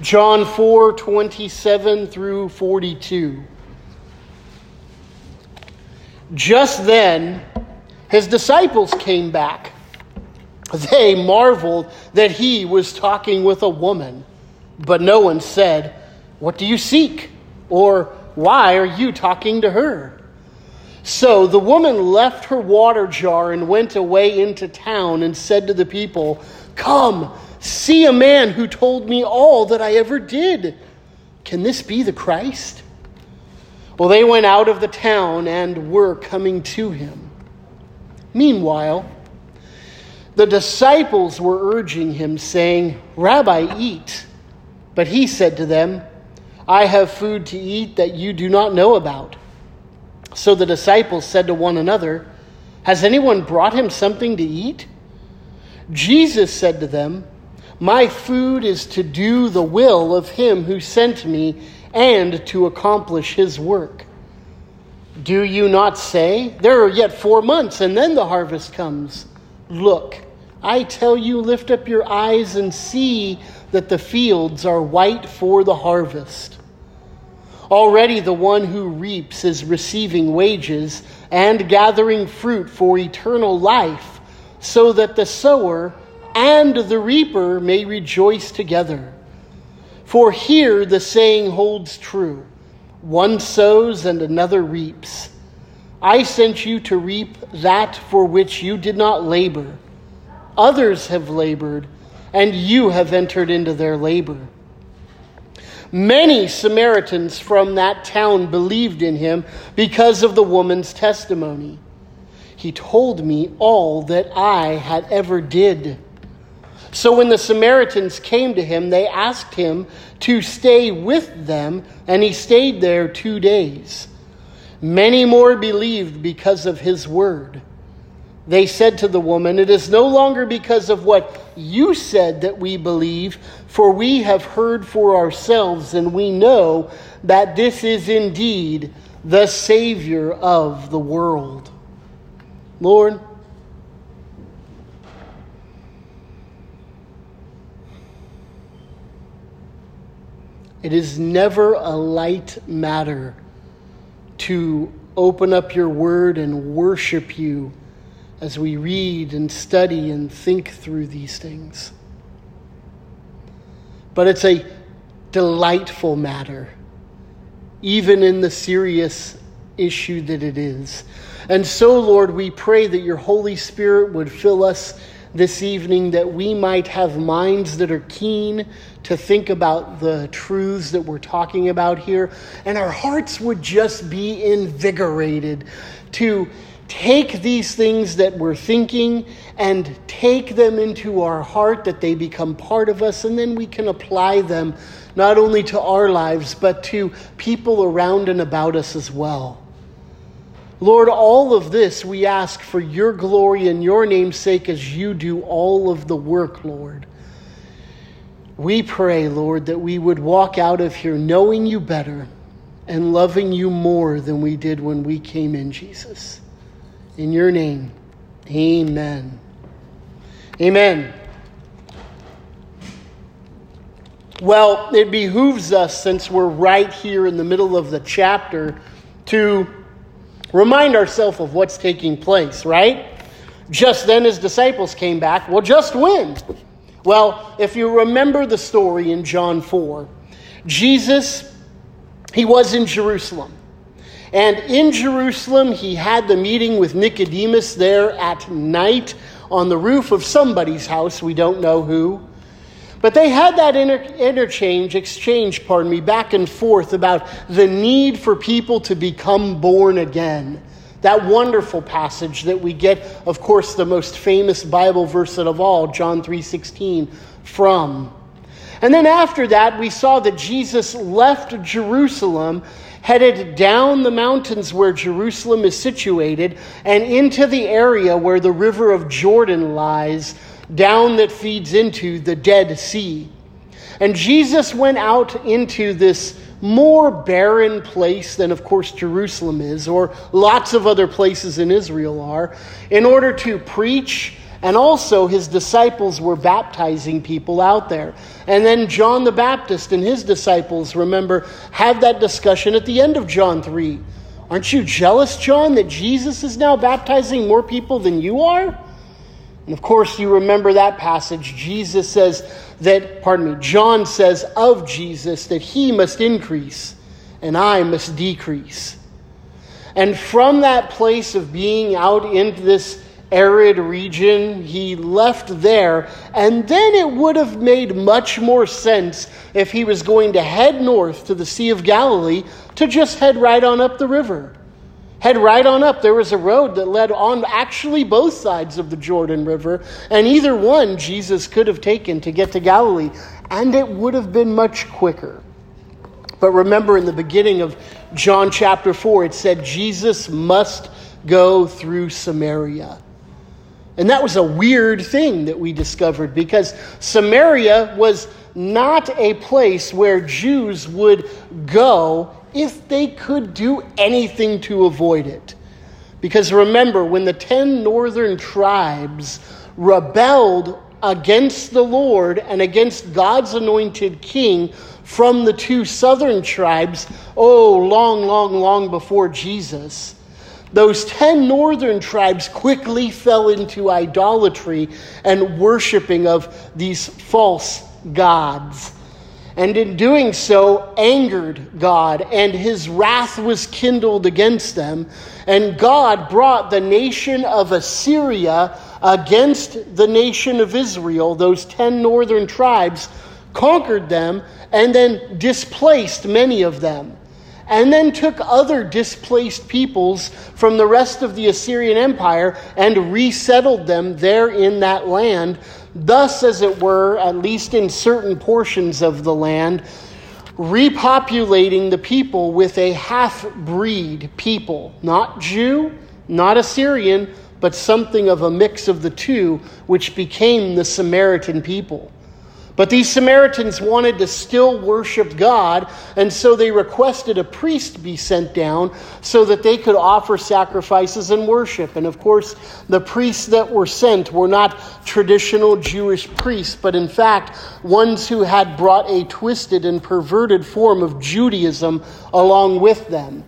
John 4 27 through 42. Just then, his disciples came back. They marveled that he was talking with a woman, but no one said, What do you seek? Or why are you talking to her? So the woman left her water jar and went away into town and said to the people, Come, see a man who told me all that I ever did. Can this be the Christ? Well, they went out of the town and were coming to him. Meanwhile, the disciples were urging him, saying, Rabbi, eat. But he said to them, I have food to eat that you do not know about. So the disciples said to one another, Has anyone brought him something to eat? Jesus said to them, My food is to do the will of him who sent me and to accomplish his work. Do you not say, There are yet four months, and then the harvest comes? Look, I tell you, lift up your eyes and see that the fields are white for the harvest. Already the one who reaps is receiving wages and gathering fruit for eternal life, so that the sower and the reaper may rejoice together. For here the saying holds true one sows and another reaps. I sent you to reap that for which you did not labor. Others have labored, and you have entered into their labor. Many Samaritans from that town believed in him because of the woman's testimony. He told me all that I had ever did. So when the Samaritans came to him, they asked him to stay with them, and he stayed there two days. Many more believed because of his word. They said to the woman, It is no longer because of what you said that we believe, for we have heard for ourselves, and we know that this is indeed the Savior of the world. Lord, it is never a light matter to open up your word and worship you as we read and study and think through these things. But it's a delightful matter, even in the serious issue that it is. And so, Lord, we pray that your Holy Spirit would fill us this evening, that we might have minds that are keen to think about the truths that we're talking about here, and our hearts would just be invigorated to take these things that we're thinking and take them into our heart that they become part of us, and then we can apply them not only to our lives, but to people around and about us as well. Lord, all of this we ask for your glory and your name's sake as you do all of the work, Lord. We pray, Lord, that we would walk out of here knowing you better and loving you more than we did when we came in, Jesus. In your name, amen. Amen. Well, it behooves us, since we're right here in the middle of the chapter, to remind ourselves of what's taking place, right? Just then his disciples came back. Well, just when? Well, if you remember the story in John 4, Jesus, he was in Jerusalem. And in Jerusalem, he had the meeting with Nicodemus there at night on the roof of somebody's house. We don't know who. But they had that inter- interchange, exchange, pardon me, back and forth about the need for people to become born again. That wonderful passage that we get, of course, the most famous Bible verse of all, John 3:16, from. And then after that, we saw that Jesus left Jerusalem headed down the mountains where Jerusalem is situated and into the area where the river of Jordan lies, down that feeds into the Dead Sea. And Jesus went out into this more barren place than, of course, Jerusalem is, or lots of other places in Israel are, in order to preach And also, his disciples were baptizing people out there. And then John the Baptist and his disciples, remember, have that discussion at the end of John 3. Aren't you jealous, John, that Jesus is now baptizing more people than you are? And of course, you remember that passage. Jesus says that, pardon me, John says of Jesus that he must increase and I must decrease. And from that place of being out into this arid region, he left there. And then it would have made much more sense if he was going to head north to the Sea of Galilee to just head right on up the river. Head right on up. There was a road that led on actually both sides of the Jordan River, and either one Jesus could have taken to get to Galilee, and it would have been much quicker. But remember, in the beginning of John chapter 4, it said Jesus must go through Samaria. And that was a weird thing that we discovered because Samaria was not a place where Jews would go if they could do anything to avoid it. Because remember, when the ten northern tribes rebelled against the Lord and against God's anointed king from the two southern tribes, oh, long, long, long before Jesus, those ten northern tribes quickly fell into idolatry and worshiping of these false gods and in doing so angered God, and his wrath was kindled against them. And God brought the nation of Assyria against the nation of Israel, those ten northern tribes, conquered them, and then displaced many of them. And then took other displaced peoples from the rest of the Assyrian Empire and resettled them there in that land thus, as it were, at least in certain portions of the land, repopulating the people with a half breed people, not Jew, not Assyrian, but something of a mix of the two, which became the Samaritan people. But these Samaritans wanted to still worship God, and so they requested a priest be sent down so that they could offer sacrifices and worship. And of course, the priests that were sent were not traditional Jewish priests, but in fact, ones who had brought a twisted and perverted form of Judaism along with them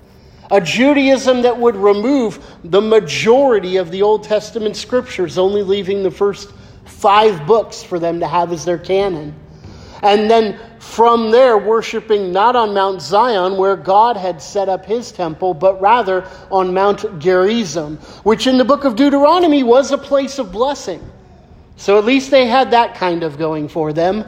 a Judaism that would remove the majority of the Old Testament scriptures, only leaving the first five books for them to have as their canon. And then from there, worshiping not on Mount Zion, where God had set up his temple, but rather on Mount Gerizim, which in the book of Deuteronomy was a place of blessing. So at least they had that kind of going for them.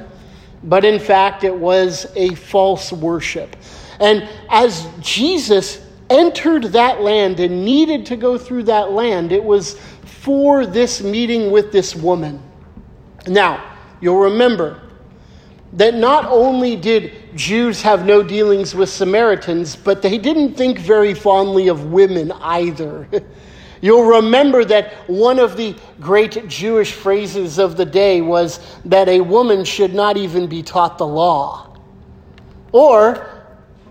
But in fact, it was a false worship. And as Jesus entered that land and needed to go through that land, it was for this meeting with this woman. Now, you'll remember that not only did Jews have no dealings with Samaritans, but they didn't think very fondly of women either. You'll remember that one of the great Jewish phrases of the day was that a woman should not even be taught the law. Or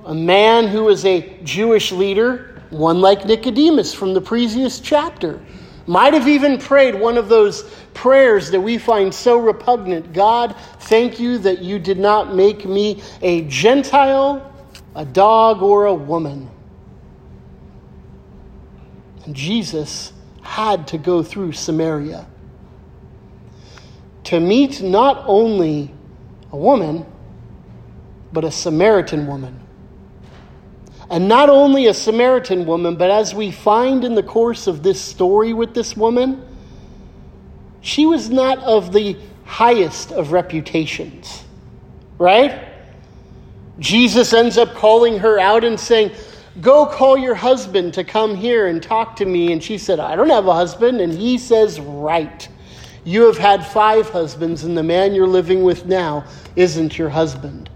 a man who was a Jewish leader, one like Nicodemus from the previous chapter, might have even prayed one of those prayers that we find so repugnant God, thank you that you did not make me a Gentile, a dog, or a woman. And Jesus had to go through Samaria to meet not only a woman, but a Samaritan woman. And not only a Samaritan woman, but as we find in the course of this story with this woman, she was not of the highest of reputations, right? Jesus ends up calling her out and saying, Go call your husband to come here and talk to me. And she said, I don't have a husband. And he says, Right. You have had five husbands, and the man you're living with now isn't your husband.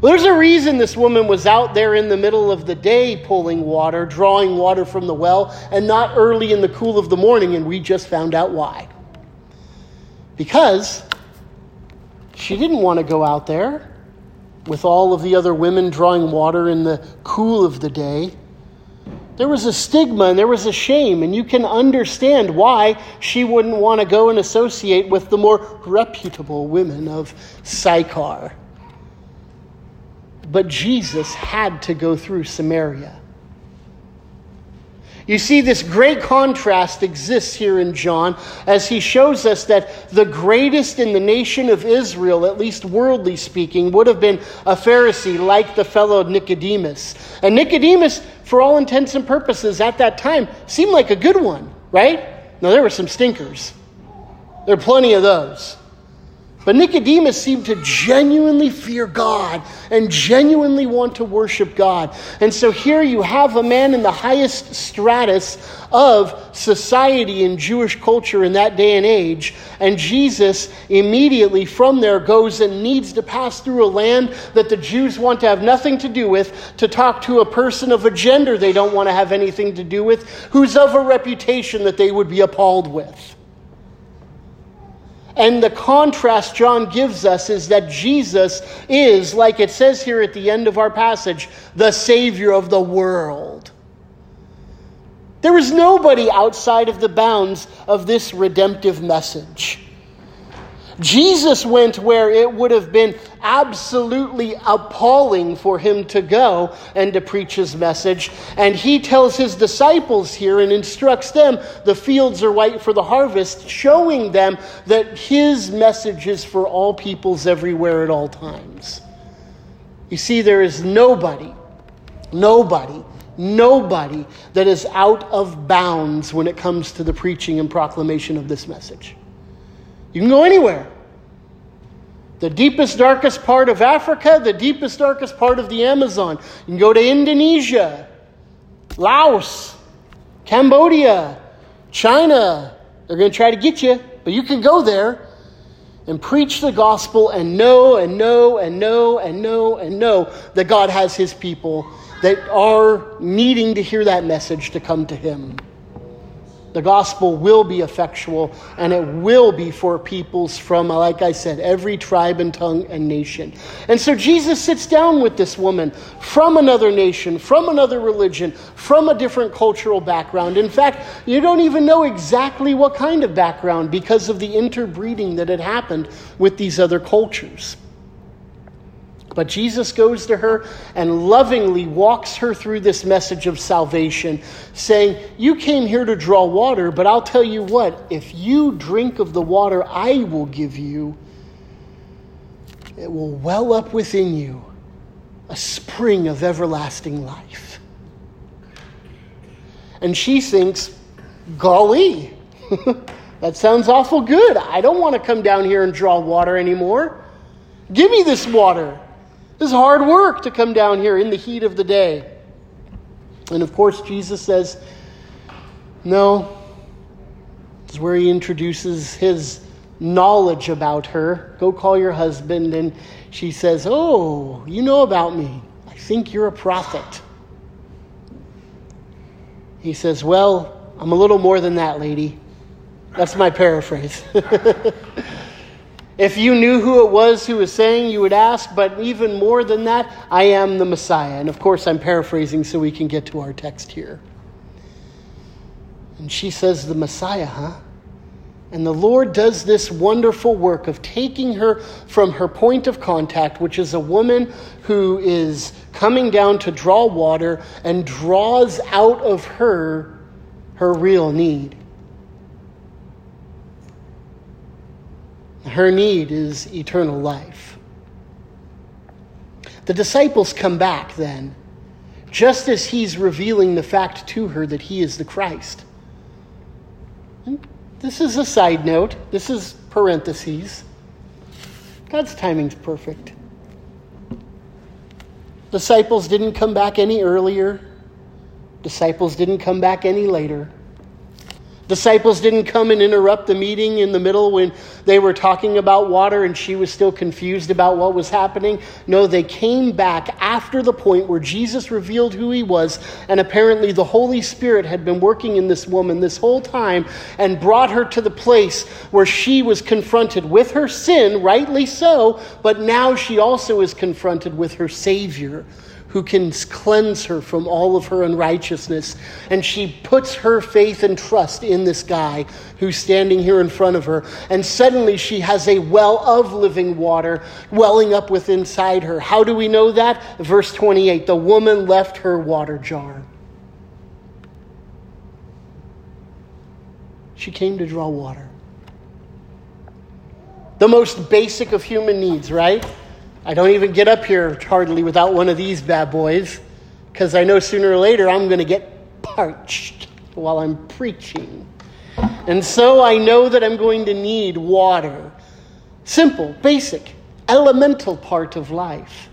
Well, there's a reason this woman was out there in the middle of the day pulling water, drawing water from the well, and not early in the cool of the morning, and we just found out why. Because she didn't want to go out there with all of the other women drawing water in the cool of the day. there was a stigma and there was a shame, and you can understand why she wouldn't want to go and associate with the more reputable women of Sychar. But Jesus had to go through Samaria. You see, this great contrast exists here in John as he shows us that the greatest in the nation of Israel, at least worldly speaking, would have been a Pharisee like the fellow Nicodemus. And Nicodemus, for all intents and purposes at that time, seemed like a good one, right? Now, there were some stinkers, there are plenty of those. But Nicodemus seemed to genuinely fear God and genuinely want to worship God. And so here you have a man in the highest stratus of society and Jewish culture in that day and age. And Jesus immediately from there goes and needs to pass through a land that the Jews want to have nothing to do with to talk to a person of a gender they don't want to have anything to do with, who's of a reputation that they would be appalled with. And the contrast John gives us is that Jesus is, like it says here at the end of our passage, the Savior of the world. There is nobody outside of the bounds of this redemptive message. Jesus went where it would have been absolutely appalling for him to go and to preach his message. And he tells his disciples here and instructs them the fields are white for the harvest, showing them that his message is for all peoples everywhere at all times. You see, there is nobody, nobody nobody that is out of bounds when it comes to the preaching and proclamation of this message. You can go anywhere. The deepest, darkest part of Africa, the deepest, darkest part of the Amazon. You can go to Indonesia, Laos, Cambodia, China. They're going to try to get you, but you can go there and preach the gospel and know and know and know and know and know that God has his people that are needing to hear that message to come to him. The gospel will be effectual and it will be for peoples from, like I said, every tribe and tongue and nation. And so Jesus sits down with this woman from another nation, from another religion, from a different cultural background. In fact, you don't even know exactly what kind of background because of the interbreeding that had happened with these other cultures. But Jesus goes to her and lovingly walks her through this message of salvation, saying, You came here to draw water, but I'll tell you what, if you drink of the water I will give you, it will well up within you a spring of everlasting life. And she thinks, Golly, that sounds awful good. I don't want to come down here and draw water anymore. Give me this water. This is hard work to come down here in the heat of the day. And of course, Jesus says, No. This is where he introduces his knowledge about her. Go call your husband. And she says, Oh, you know about me. I think you're a prophet. He says, Well, I'm a little more than that, lady. That's my paraphrase. If you knew who it was who was saying, you would ask, but even more than that, I am the Messiah. And of course, I'm paraphrasing so we can get to our text here. And she says, The Messiah, huh? And the Lord does this wonderful work of taking her from her point of contact, which is a woman who is coming down to draw water, and draws out of her her real need. Her need is eternal life. The disciples come back then, just as he's revealing the fact to her that he is the Christ. And this is a side note, this is parentheses. God's timing's perfect. Disciples didn't come back any earlier. Disciples didn't come back any later. Disciples didn't come and interrupt the meeting in the middle when they were talking about water and she was still confused about what was happening. No, they came back after the point where Jesus revealed who he was, and apparently the Holy Spirit had been working in this woman this whole time and brought her to the place where she was confronted with her sin, rightly so, but now she also is confronted with her Savior who can cleanse her from all of her unrighteousness. And she puts her faith and trust in this guy who's standing here in front of her. And suddenly she has a well of living water welling up within inside her. How do we know that? Verse 28 the woman left her water jar. She came to draw water. The most basic of human needs, right? I don't even get up here hardly without one of these bad boys because I know sooner or later I'm going to get parched while I'm preaching. And so I know that I'm going to need water. Simple, basic, elemental part of life.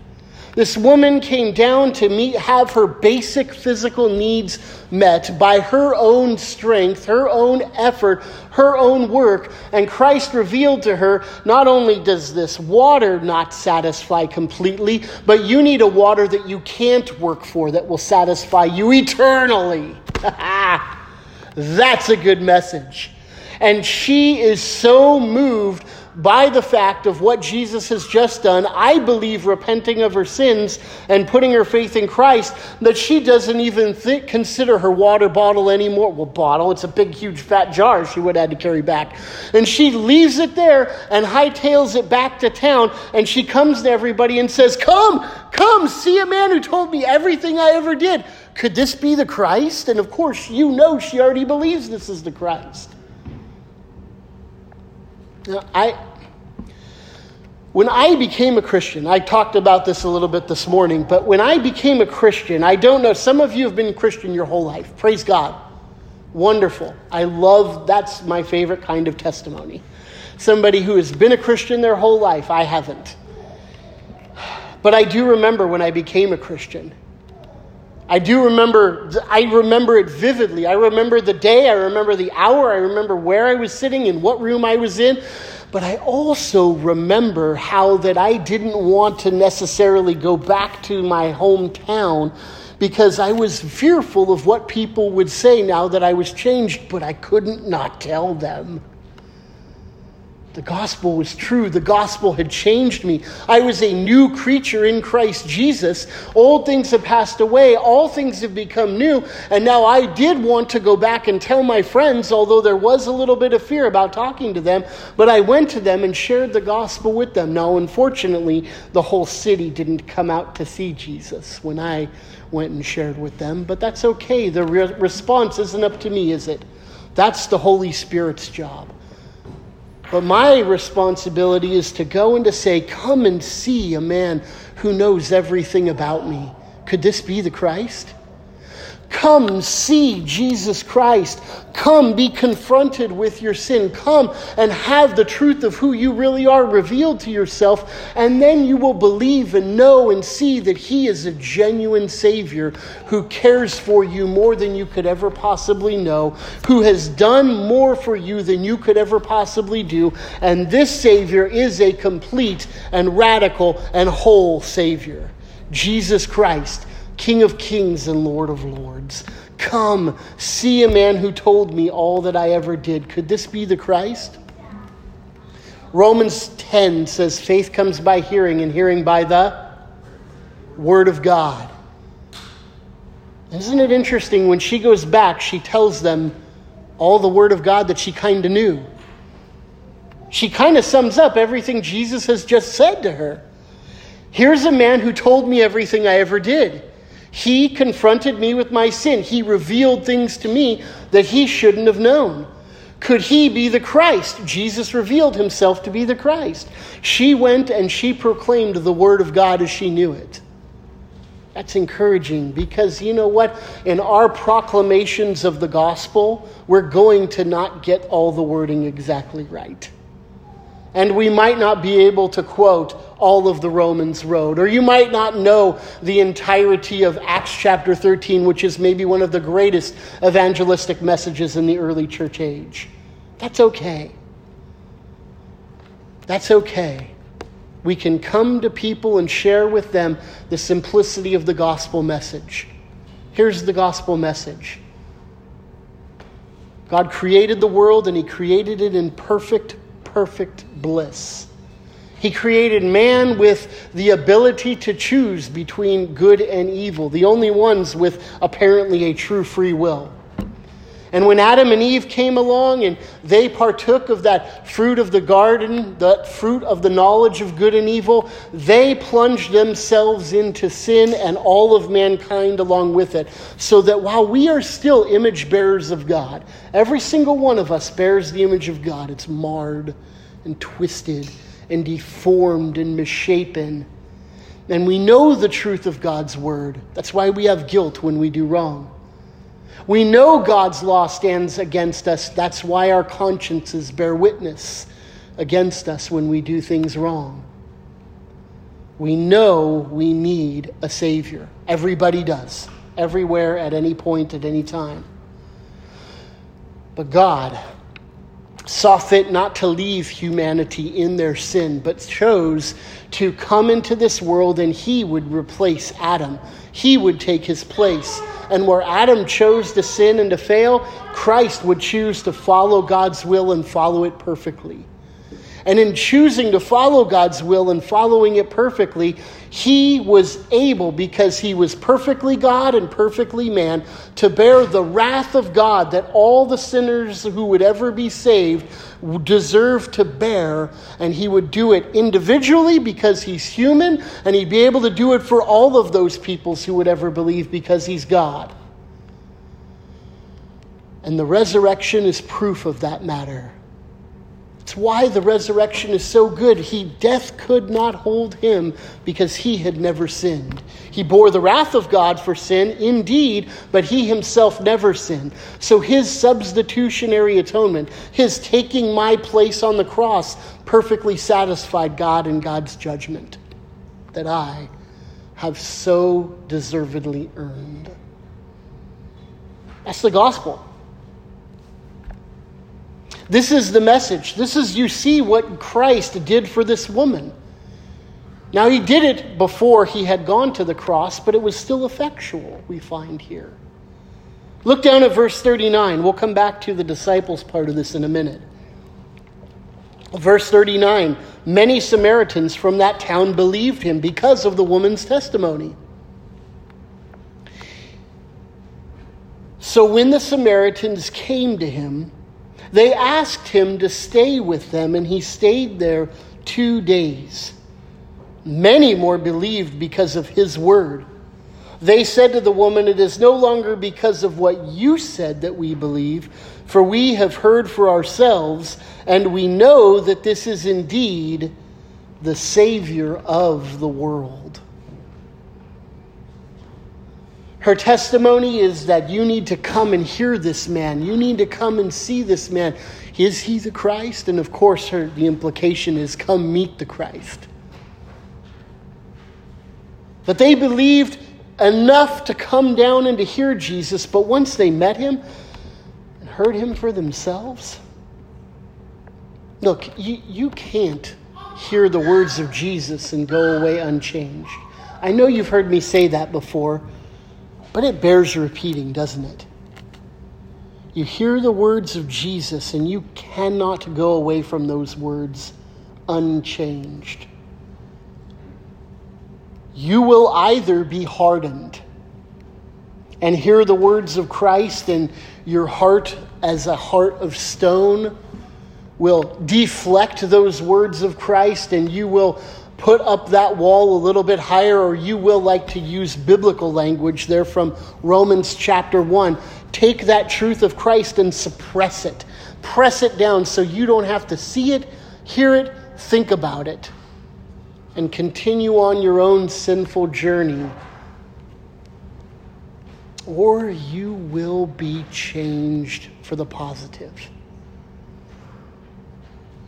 This woman came down to meet, have her basic physical needs met by her own strength, her own effort, her own work. And Christ revealed to her not only does this water not satisfy completely, but you need a water that you can't work for that will satisfy you eternally. That's a good message. And she is so moved by the fact of what Jesus has just done, I believe repenting of her sins and putting her faith in Christ, that she doesn't even think, consider her water bottle anymore. Well, bottle, it's a big, huge, fat jar she would have had to carry back. And she leaves it there and hightails it back to town. And she comes to everybody and says, Come, come, see a man who told me everything I ever did. Could this be the Christ? And of course, you know she already believes this is the Christ. Now, I, when I became a Christian, I talked about this a little bit this morning, but when I became a Christian, I don't know, some of you have been Christian your whole life. Praise God. Wonderful. I love, that's my favorite kind of testimony. Somebody who has been a Christian their whole life. I haven't. But I do remember when I became a Christian. I do remember, I remember it vividly. I remember the day, I remember the hour, I remember where I was sitting, in what room I was in. But I also remember how that I didn't want to necessarily go back to my hometown because I was fearful of what people would say now that I was changed, but I couldn't not tell them. The gospel was true. The gospel had changed me. I was a new creature in Christ Jesus. Old things have passed away, all things have become new. And now I did want to go back and tell my friends, although there was a little bit of fear about talking to them, but I went to them and shared the gospel with them. Now, unfortunately, the whole city didn't come out to see Jesus when I went and shared with them, but that's okay. The re- response isn't up to me, is it? That's the Holy Spirit's job. But my responsibility is to go and to say, Come and see a man who knows everything about me. Could this be the Christ? Come see Jesus Christ. Come be confronted with your sin. Come and have the truth of who you really are revealed to yourself. And then you will believe and know and see that He is a genuine Savior who cares for you more than you could ever possibly know, who has done more for you than you could ever possibly do. And this Savior is a complete and radical and whole Savior. Jesus Christ King of kings and Lord of lords. Come, see a man who told me all that I ever did. Could this be the Christ? Romans 10 says, faith comes by hearing, and hearing by the Word of God. Isn't it interesting when she goes back, she tells them all the Word of God that she kind of knew? She kind of sums up everything Jesus has just said to her. Here's a man who told me everything I ever did. He confronted me with my sin. He revealed things to me that he shouldn't have known. Could he be the Christ? Jesus revealed himself to be the Christ. She went and she proclaimed the word of God as she knew it. That's encouraging because you know what? In our proclamations of the gospel, we're going to not get all the wording exactly right. And we might not be able to quote all of the Romans road, or you might not know the entirety of Acts chapter 13, which is maybe one of the greatest evangelistic messages in the early church age. That's okay. That's okay. We can come to people and share with them the simplicity of the gospel message. Here's the gospel message God created the world and He created it in perfect perfect bliss. He created man with the ability to choose between good and evil, the only ones with apparently a true free will. And when Adam and Eve came along and they partook of that fruit of the garden, that fruit of the knowledge of good and evil, they plunged themselves into sin and all of mankind along with it. So that while we are still image bearers of God, every single one of us bears the image of God. It's marred and twisted and deformed and misshapen. And we know the truth of God's word. That's why we have guilt when we do wrong. We know God's law stands against us. That's why our consciences bear witness against us when we do things wrong. We know we need a Savior. Everybody does, everywhere, at any point, at any time. But God saw fit not to leave humanity in their sin, but chose to come into this world and He would replace Adam. He would take his place and where Adam chose to sin and to fail, Christ would choose to follow God's will and follow it perfectly. And in choosing to follow God's will and following it perfectly, he was able, because he was perfectly God and perfectly man, to bear the wrath of God that all the sinners who would ever be saved deserve to bear. And he would do it individually because he's human, and he'd be able to do it for all of those peoples who would ever believe because he's God. And the resurrection is proof of that matter. It's why the resurrection is so good. He death could not hold him because he had never sinned. He bore the wrath of God for sin, indeed, but he himself never sinned. So his substitutionary atonement, his taking my place on the cross, perfectly satisfied God and God's judgment that I have so deservedly earned. That's the gospel. This is the message. This is, you see, what Christ did for this woman. Now, he did it before he had gone to the cross, but it was still effectual, we find here. Look down at verse 39. We'll come back to the disciples part of this in a minute. Verse 39 Many Samaritans from that town believed him because of the woman's testimony. So when the Samaritans came to him, they asked him to stay with them, and he stayed there two days. Many more believed because of his word. They said to the woman, It is no longer because of what you said that we believe, for we have heard for ourselves, and we know that this is indeed the Savior of the world. Her testimony is that you need to come and hear this man. You need to come and see this man. Is he the Christ? And of course, her, the implication is come meet the Christ. But they believed enough to come down and to hear Jesus, but once they met him and heard him for themselves, look, you, you can't hear the words of Jesus and go away unchanged. I know you've heard me say that before. But it bears repeating, doesn't it? You hear the words of Jesus and you cannot go away from those words unchanged. You will either be hardened and hear the words of Christ, and your heart, as a heart of stone, will deflect those words of Christ, and you will put up that wall a little bit higher, or you will like to use biblical language there from Romans chapter 1. Take that truth of Christ and suppress it. Press it down so you don't have to see it, hear it, think about it, and continue on your own sinful journey. Or you will be changed for the positive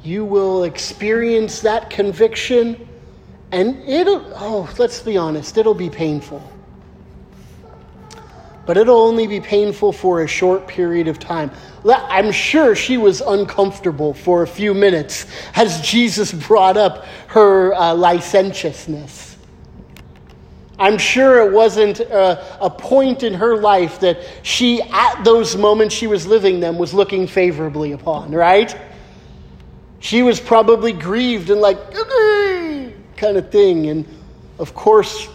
you will experience that conviction and it'll, oh, let's be honest, it'll be painful. But it'll only be painful for a short period of time. I'm sure she was uncomfortable for a few minutes as Jesus brought up her uh, licentiousness. I'm sure it wasn't a, a point in her life that she, at those moments she was living them, was looking favorably upon, right? She was probably grieved and like, kind of thing. And of course,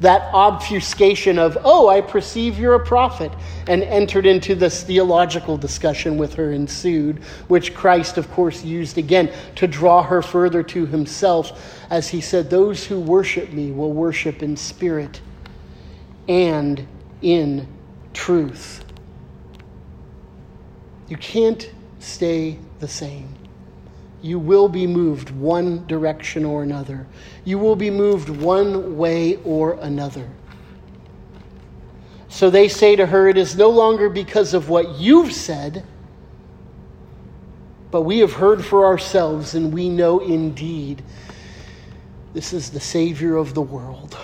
that obfuscation of, oh, I perceive you're a prophet, and entered into this theological discussion with her ensued, which Christ, of course, used again to draw her further to himself, as he said, Those who worship me will worship in spirit and in truth. You can't stay the same. You will be moved one direction or another. You will be moved one way or another. So they say to her, It is no longer because of what you've said, but we have heard for ourselves, and we know indeed this is the Savior of the world.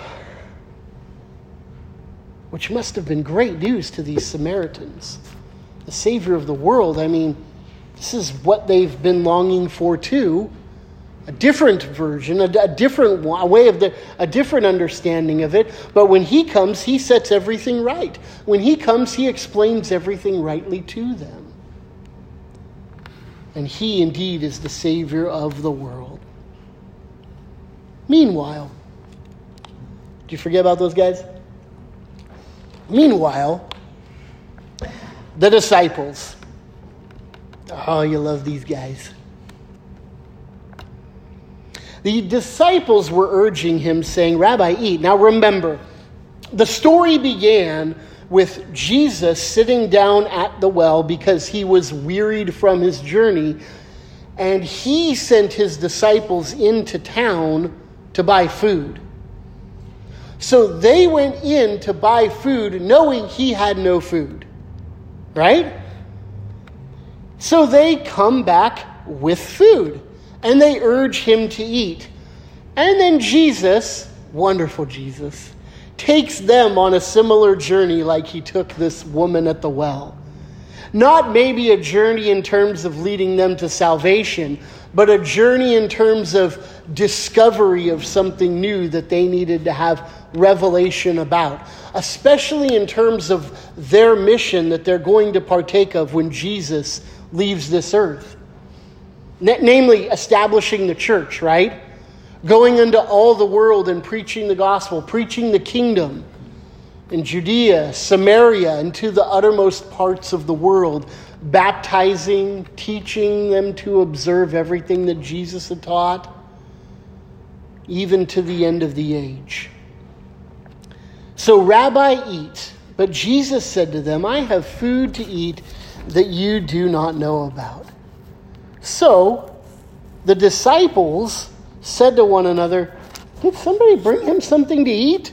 Which must have been great news to these Samaritans. The Savior of the world, I mean, this is what they've been longing for too. A different version, a, a different a way of the, a different understanding of it. But when he comes, he sets everything right. When he comes, he explains everything rightly to them. And he indeed is the Savior of the world. Meanwhile, did you forget about those guys? Meanwhile, the disciples Oh, you love these guys. The disciples were urging him, saying, Rabbi, eat. Now remember, the story began with Jesus sitting down at the well because he was wearied from his journey, and he sent his disciples into town to buy food. So they went in to buy food knowing he had no food, right? So they come back with food and they urge him to eat. And then Jesus, wonderful Jesus, takes them on a similar journey like he took this woman at the well. Not maybe a journey in terms of leading them to salvation, but a journey in terms of discovery of something new that they needed to have revelation about, especially in terms of their mission that they're going to partake of when Jesus leaves this earth. Namely, establishing the church, right? Going into all the world and preaching the gospel, preaching the kingdom in Judea, Samaria, and to the uttermost parts of the world, baptizing, teaching them to observe everything that Jesus had taught, even to the end of the age. So, Rabbi, eat. But Jesus said to them, I have food to eat that you do not know about. So the disciples said to one another, Did somebody bring him something to eat?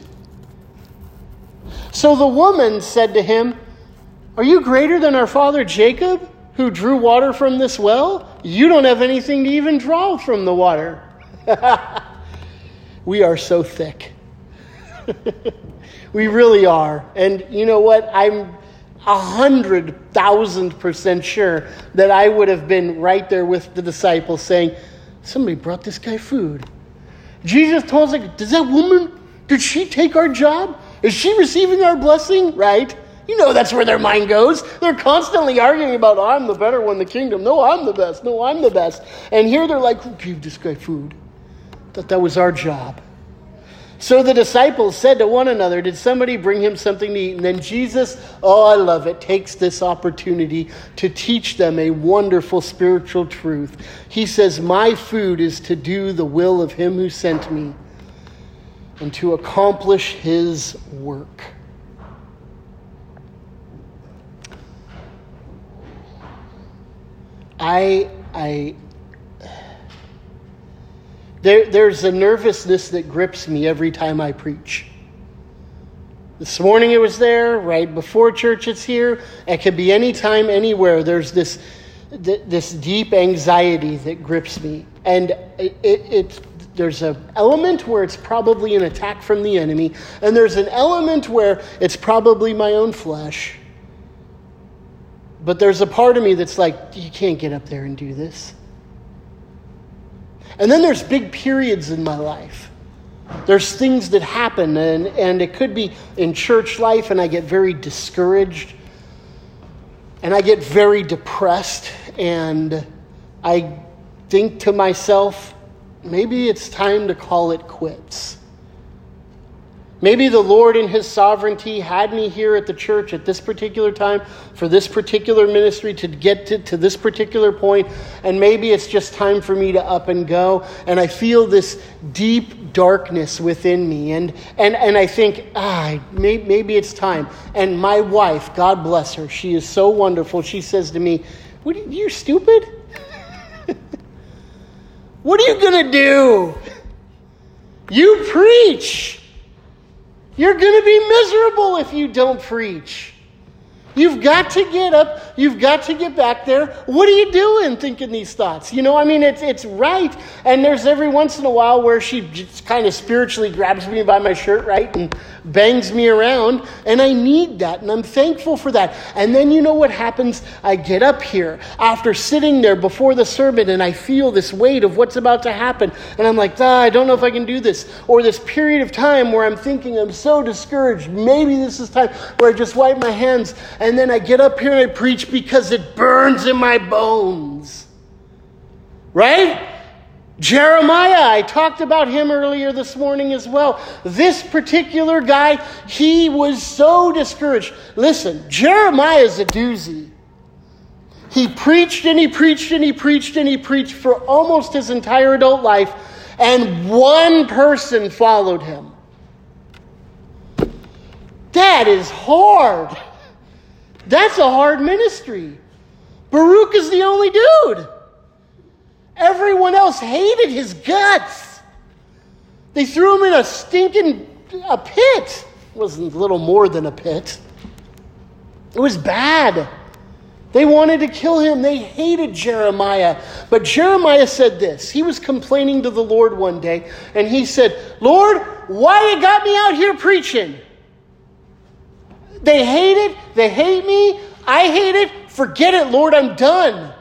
So the woman said to him, Are you greater than our father Jacob, who drew water from this well? You don't have anything to even draw from the water. we are so thick. we really are. And you know what? I'm a hundred thousand percent sure that I would have been right there with the disciples saying, Somebody brought this guy food. Jesus told us, like, Does that woman, did she take our job? Is she receiving our blessing? Right? You know that's where their mind goes. They're constantly arguing about, I'm the better one the kingdom. No, I'm the best. No, I'm the best. And here they're like, Who gave this guy food? Thought that was our job. So the disciples said to one another, Did somebody bring him something to eat? And then Jesus, oh, I love it, takes this opportunity to teach them a wonderful spiritual truth. He says, My food is to do the will of him who sent me and to accomplish his work. I, I, there, there's a nervousness that grips me every time I preach. This morning it was there, right before church it's here. It could be anytime, anywhere. There's this, this deep anxiety that grips me. And it, it, there's an element where it's probably an attack from the enemy, and there's an element where it's probably my own flesh. But there's a part of me that's like, you can't get up there and do this. And then there's big periods in my life. There's things that happen, and, and it could be in church life, and I get very discouraged, and I get very depressed, and I think to myself, maybe it's time to call it quits. Maybe the Lord, in His sovereignty, had me here at the church at this particular time for this particular ministry to get to, to, this particular point, and maybe it's just time for me to up and go. And I feel this deep darkness within me, and, and, and I think, ah, maybe, maybe it's time. And my wife, God bless her, she is so wonderful. She says to me, what, are you stupid? what are you going to do? You preach. You're going to be miserable if you don't preach. You've got to get up. You've got to get back there. What are you doing thinking these thoughts? You know, I mean, it's, it's right. And there's every once in a while where she just kind of spiritually grabs me by my shirt, right? And bangs me around. And I need that. And I'm thankful for that. And then you know what happens? I get up here after sitting there before the sermon and I feel this weight of what's about to happen. And I'm like, ah, I don't know if I can do this. Or this period of time where I'm thinking I'm so discouraged. Maybe this is time where I just wipe my hands and then I get up here and I preach because it burns in my bones. Right? Jeremiah, I talked about him earlier this morning as well. This particular guy, he was so discouraged. Listen, Jeremiah a doozy. He preached and he preached and he preached and he preached for almost his entire adult life, and one person followed him. That is hard. That's a hard ministry. Baruch is the only dude. Everyone else hated his guts. They threw him in a stinking a pit. It wasn't little more than a pit. It was bad. They wanted to kill him. They hated Jeremiah. But Jeremiah said this. He was complaining to the Lord one day, and he said, Lord, why you got me out here preaching? They hate it. They hate me. I hate it. Forget it, Lord. I'm done.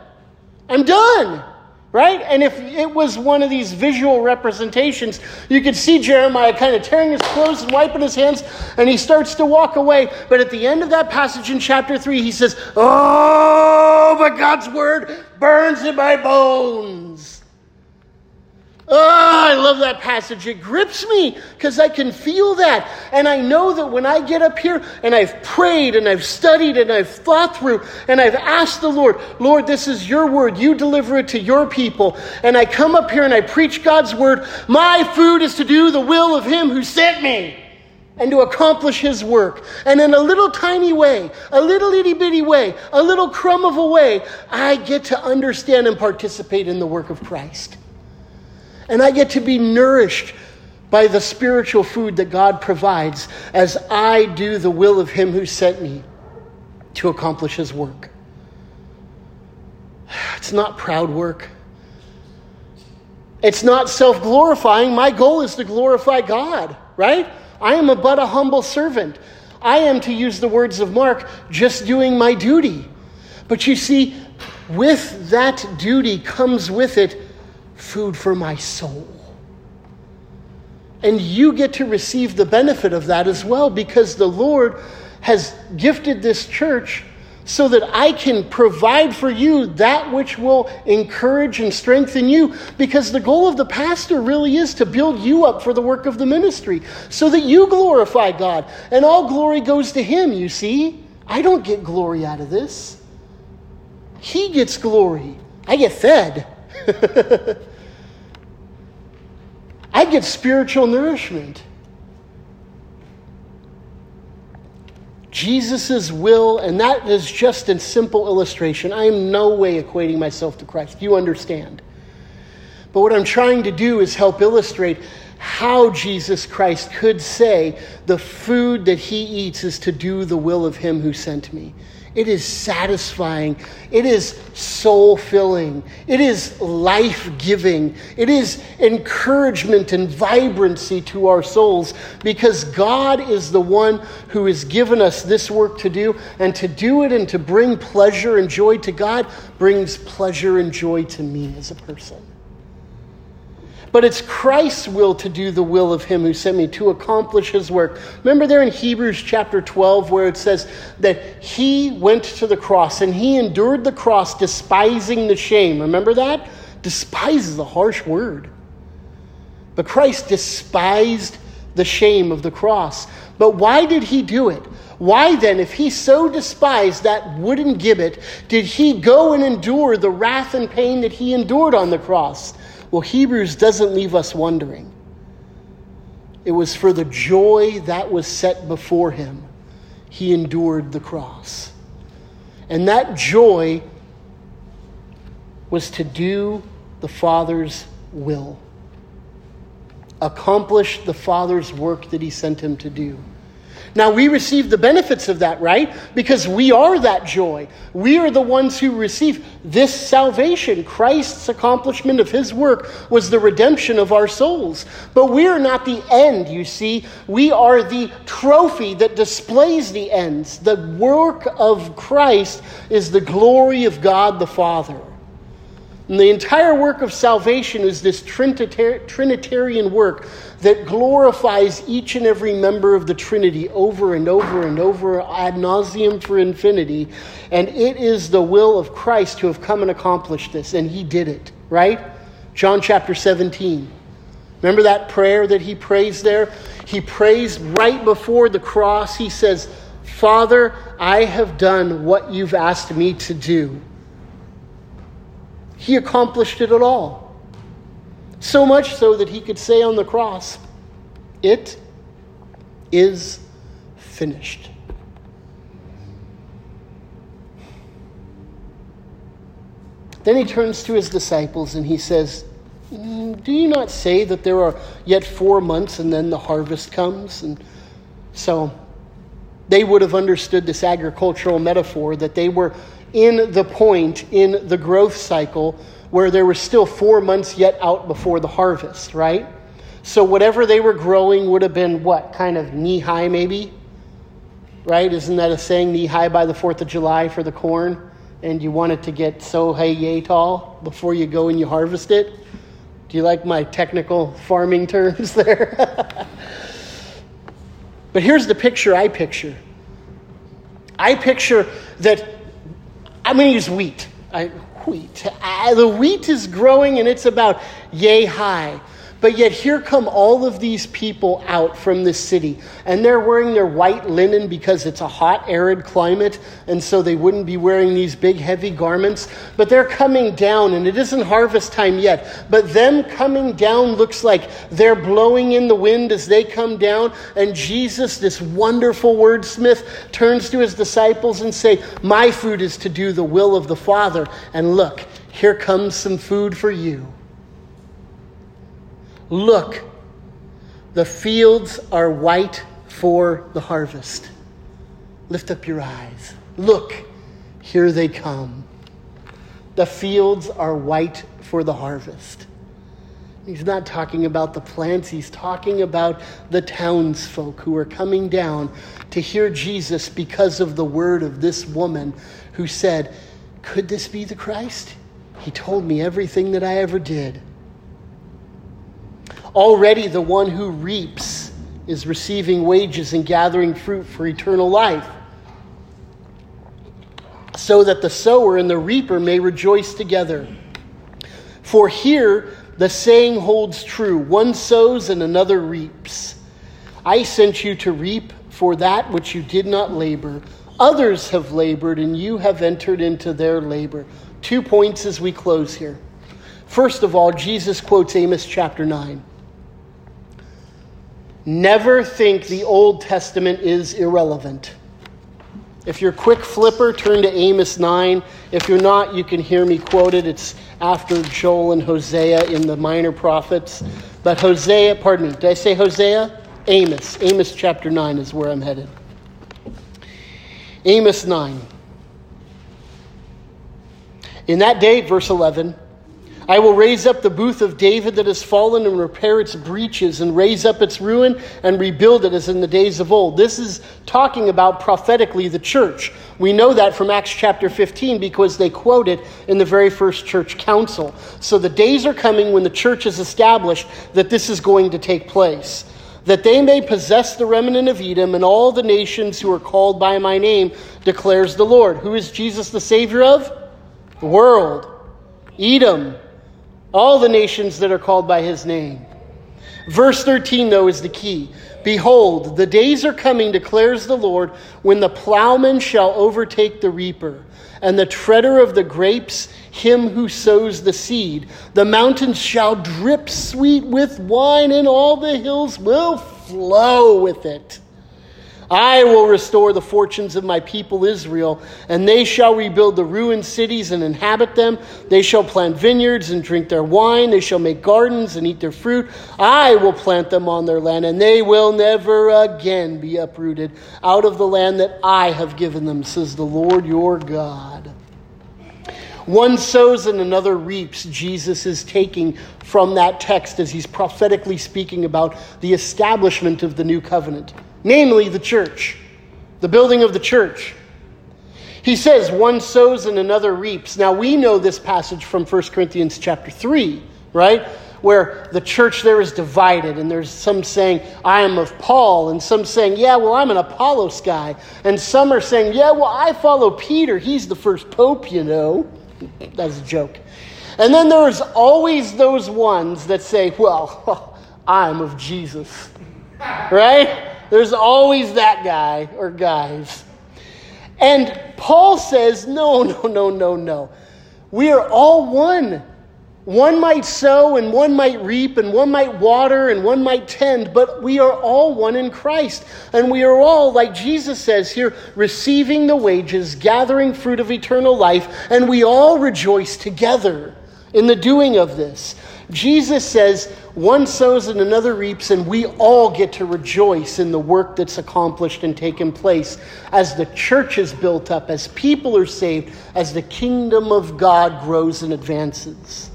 I'm done. Right? And if it was one of these visual representations, you could see Jeremiah kind of tearing his clothes and wiping his hands, and he starts to walk away. But at the end of that passage in chapter 3, he says, Oh, but God's word burns in my bones. Oh, I love that passage. It grips me because I can feel that. And I know that when I get up here and I've prayed and I've studied and I've thought through and I've asked the Lord, Lord, this is your word. You deliver it to your people. And I come up here and I preach God's word. My food is to do the will of Him who sent me and to accomplish His work. And in a little tiny way, a little itty bitty way, a little crumb of a way, I get to understand and participate in the work of Christ. And I get to be nourished by the spiritual food that God provides as I do the will of Him who sent me to accomplish His work. It's not proud work. It's not self glorifying. My goal is to glorify God, right? I am a but a humble servant. I am, to use the words of Mark, just doing my duty. But you see, with that duty comes with it food for my soul. And you get to receive the benefit of that as well because the Lord has gifted this church so that I can provide for you that which will encourage and strengthen you. Because the goal of the pastor really is to build you up for the work of the ministry so that you glorify God. And all glory goes to Him, you see. I don't get glory out of this, He gets glory. I get fed. I get spiritual nourishment. Jesus' will, and that is just a simple illustration. I am no way equating myself to Christ. You understand. But what I'm trying to do is help illustrate how Jesus Christ could say, The food that he eats is to do the will of him who sent me. It is satisfying. It is soul filling. It is life giving. It is encouragement and vibrancy to our souls because God is the one who has given us this work to do. And to do it and to bring pleasure and joy to God brings pleasure and joy to me as a person. But it's Christ's will to do the will of him who sent me to accomplish his work. Remember there in Hebrews chapter 12 where it says that he went to the cross and he endured the cross despising the shame. Remember that? Despise is a harsh word. But Christ despised the shame of the cross. But why did he do it? Why then, if he so despised that wooden gibbet, did he go and endure the wrath and pain that he endured on the cross? Well, Hebrews doesn't leave us wondering. It was for the joy that was set before him, he endured the cross. And that joy was to do the Father's will, accomplish the Father's work that he sent him to do. Now, we receive the benefits of that, right? Because we are that joy. We are the ones who receive this salvation. Christ's accomplishment of his work was the redemption of our souls. But we are not the end, you see. We are the trophy that displays the ends. The work of Christ is the glory of God the Father. And the entire work of salvation is this Trinitarian work that glorifies each and every member of the Trinity over and over and over ad nauseum for infinity. And it is the will of Christ to have come and accomplished this. And he did it, right? John chapter 17. Remember that prayer that he prays there? He prays right before the cross. He says, Father, I have done what you've asked me to do. He accomplished it at all. So much so that he could say on the cross, It is finished. Then he turns to his disciples and he says, mm, Do you not say that there are yet four months and then the harvest comes? And so they would have understood this agricultural metaphor that they were in the point in the growth cycle where there was still four months yet out before the harvest, right? So whatever they were growing would have been what? Kind of knee high, maybe? Right? Isn't that a saying, knee high by the 4th of July for the corn? And you want it to get so hey yay tall before you go and you harvest it? Do you like my technical farming terms there? but here's the picture I picture. I picture that I'm going to use wheat. I, wheat. Uh, the wheat is growing and it's about yay high. But yet, here come all of these people out from the city, and they're wearing their white linen because it's a hot, arid climate, and so they wouldn't be wearing these big, heavy garments. But they're coming down, and it isn't harvest time yet. But them coming down looks like they're blowing in the wind as they come down, and Jesus, this wonderful wordsmith, turns to his disciples and say, "My food is to do the will of the Father." And look, here comes some food for you. Look, the fields are white for the harvest. Lift up your eyes. Look, here they come. The fields are white for the harvest. He's not talking about the plants, he's talking about the townsfolk who are coming down to hear Jesus because of the word of this woman who said, Could this be the Christ? He told me everything that I ever did. Already the one who reaps is receiving wages and gathering fruit for eternal life, so that the sower and the reaper may rejoice together. For here the saying holds true one sows and another reaps. I sent you to reap for that which you did not labor. Others have labored, and you have entered into their labor. Two points as we close here. First of all, Jesus quotes Amos chapter 9. Never think the Old Testament is irrelevant. If you're quick flipper, turn to Amos 9. If you're not, you can hear me quote it. It's after Joel and Hosea in the minor prophets. But Hosea, pardon me, did I say Hosea? Amos. Amos chapter 9 is where I'm headed. Amos 9. In that day, verse 11, I will raise up the booth of David that has fallen and repair its breaches and raise up its ruin and rebuild it as in the days of old. This is talking about prophetically the church. We know that from Acts chapter 15 because they quote it in the very first church council. So the days are coming when the church is established that this is going to take place. That they may possess the remnant of Edom and all the nations who are called by my name, declares the Lord. Who is Jesus the Savior of? The world. Edom, all the nations that are called by his name. Verse 13, though, is the key. Behold, the days are coming, declares the Lord, when the plowman shall overtake the reaper, and the treader of the grapes him who sows the seed. The mountains shall drip sweet with wine, and all the hills will flow with it. I will restore the fortunes of my people Israel, and they shall rebuild the ruined cities and inhabit them. They shall plant vineyards and drink their wine. They shall make gardens and eat their fruit. I will plant them on their land, and they will never again be uprooted out of the land that I have given them, says the Lord your God. One sows and another reaps. Jesus is taking from that text as he's prophetically speaking about the establishment of the new covenant namely the church, the building of the church. He says, one sows and another reaps. Now we know this passage from 1 Corinthians chapter 3, right? Where the church there is divided, and there's some saying, I am of Paul, and some saying, Yeah, well, I'm an Apollos guy. And some are saying, Yeah, well, I follow Peter. He's the first pope, you know. That's a joke. And then there's always those ones that say, Well, I'm of Jesus. Right? There's always that guy or guys. And Paul says, no, no, no, no, no. We are all one. One might sow and one might reap and one might water and one might tend, but we are all one in Christ. And we are all, like Jesus says here, receiving the wages, gathering fruit of eternal life, and we all rejoice together in the doing of this. Jesus says, one sows and another reaps, and we all get to rejoice in the work that's accomplished and taken place as the church is built up, as people are saved, as the kingdom of God grows and advances.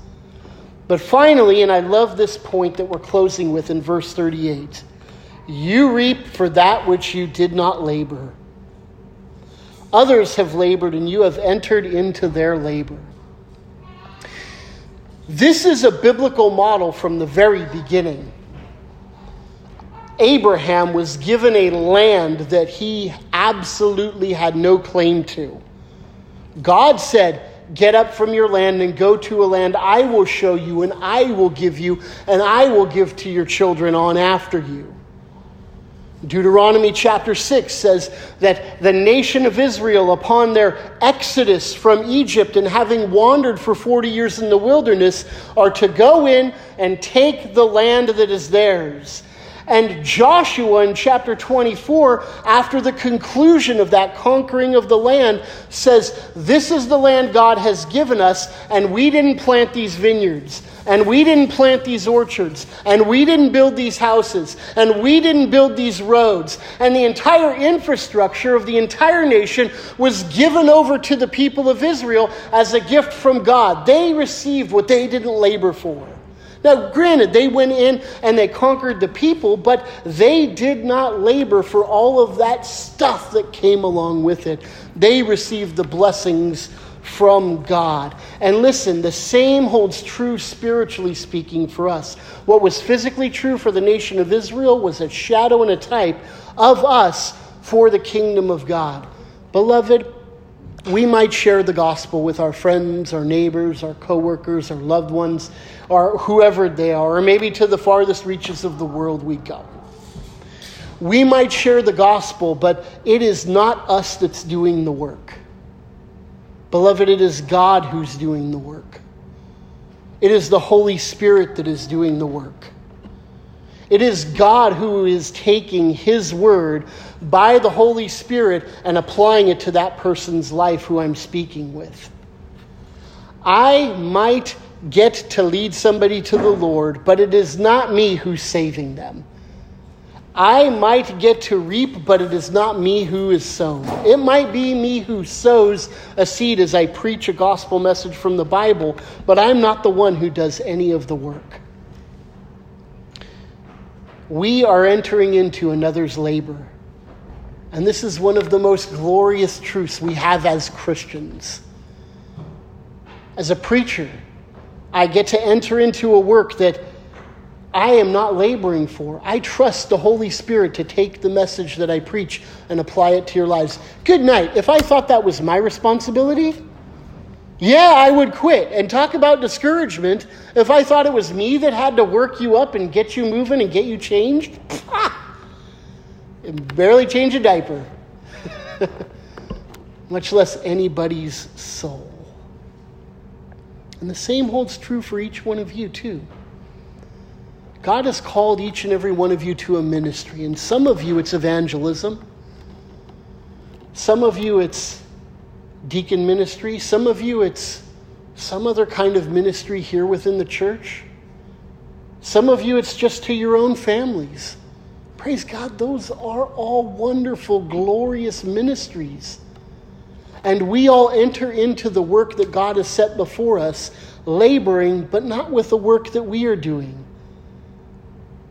But finally, and I love this point that we're closing with in verse 38 you reap for that which you did not labor. Others have labored, and you have entered into their labor. This is a biblical model from the very beginning. Abraham was given a land that he absolutely had no claim to. God said, Get up from your land and go to a land I will show you, and I will give you, and I will give to your children on after you. Deuteronomy chapter 6 says that the nation of Israel, upon their exodus from Egypt and having wandered for 40 years in the wilderness, are to go in and take the land that is theirs. And Joshua in chapter 24, after the conclusion of that conquering of the land, says, This is the land God has given us, and we didn't plant these vineyards, and we didn't plant these orchards, and we didn't build these houses, and we didn't build these roads. And the entire infrastructure of the entire nation was given over to the people of Israel as a gift from God. They received what they didn't labor for. Now, granted, they went in and they conquered the people, but they did not labor for all of that stuff that came along with it. They received the blessings from God. And listen, the same holds true spiritually speaking for us. What was physically true for the nation of Israel was a shadow and a type of us for the kingdom of God. Beloved, we might share the gospel with our friends, our neighbors, our coworkers, our loved ones, or whoever they are, or maybe to the farthest reaches of the world we go. We might share the gospel, but it is not us that's doing the work. Beloved, it is God who's doing the work. It is the Holy Spirit that is doing the work. It is God who is taking His word by the Holy Spirit and applying it to that person's life who I'm speaking with. I might get to lead somebody to the Lord, but it is not me who's saving them. I might get to reap, but it is not me who is sown. It might be me who sows a seed as I preach a gospel message from the Bible, but I'm not the one who does any of the work we are entering into another's labor. And this is one of the most glorious truths we have as Christians. As a preacher, I get to enter into a work that I am not laboring for. I trust the Holy Spirit to take the message that I preach and apply it to your lives. Good night. If I thought that was my responsibility, Yeah, I would quit. And talk about discouragement. If I thought it was me that had to work you up and get you moving and get you changed, and barely change a diaper, much less anybody's soul. And the same holds true for each one of you, too. God has called each and every one of you to a ministry. And some of you, it's evangelism. Some of you, it's deacon ministry. Some of you, it's some other kind of ministry here within the church. Some of you, it's just to your own families. Praise God, those are all wonderful, glorious ministries. And we all enter into the work that God has set before us, laboring, but not with the work that we are doing,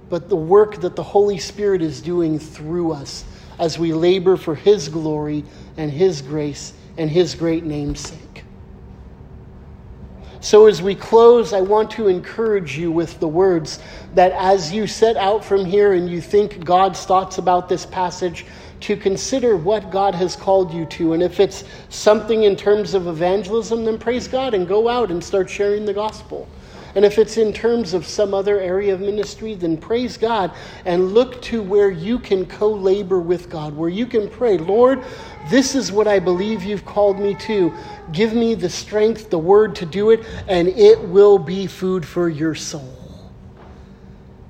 but the work that the Holy Spirit is doing through us as we labor for His glory and His grace and His great name's sake. So, as we close, I want to encourage you with the words that as you set out from here and you think God's thoughts about this passage, to consider what God has called you to. And if it's something in terms of evangelism, then praise God and go out and start sharing the gospel. And if it's in terms of some other area of ministry, then praise God and look to where you can co labor with God, where you can pray, Lord, this is what I believe you've called me to. Give me the strength, the word to do it, and it will be food for your soul.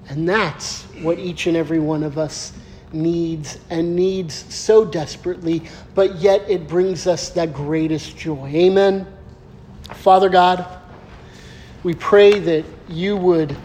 And that's what each and every one of us needs and needs so desperately, but yet it brings us the greatest joy. Amen. Father God, we pray that you would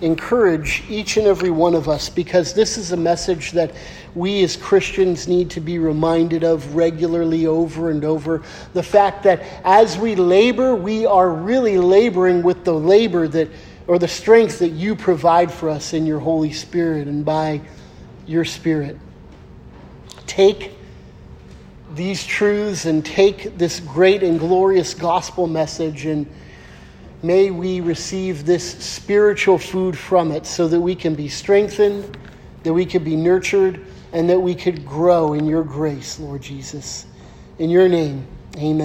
encourage each and every one of us because this is a message that we as Christians need to be reminded of regularly over and over. The fact that as we labor, we are really laboring with the labor that or the strength that you provide for us in your Holy Spirit and by your Spirit. Take these truths and take this great and glorious gospel message and May we receive this spiritual food from it so that we can be strengthened, that we can be nurtured, and that we could grow in your grace, Lord Jesus. In your name, amen.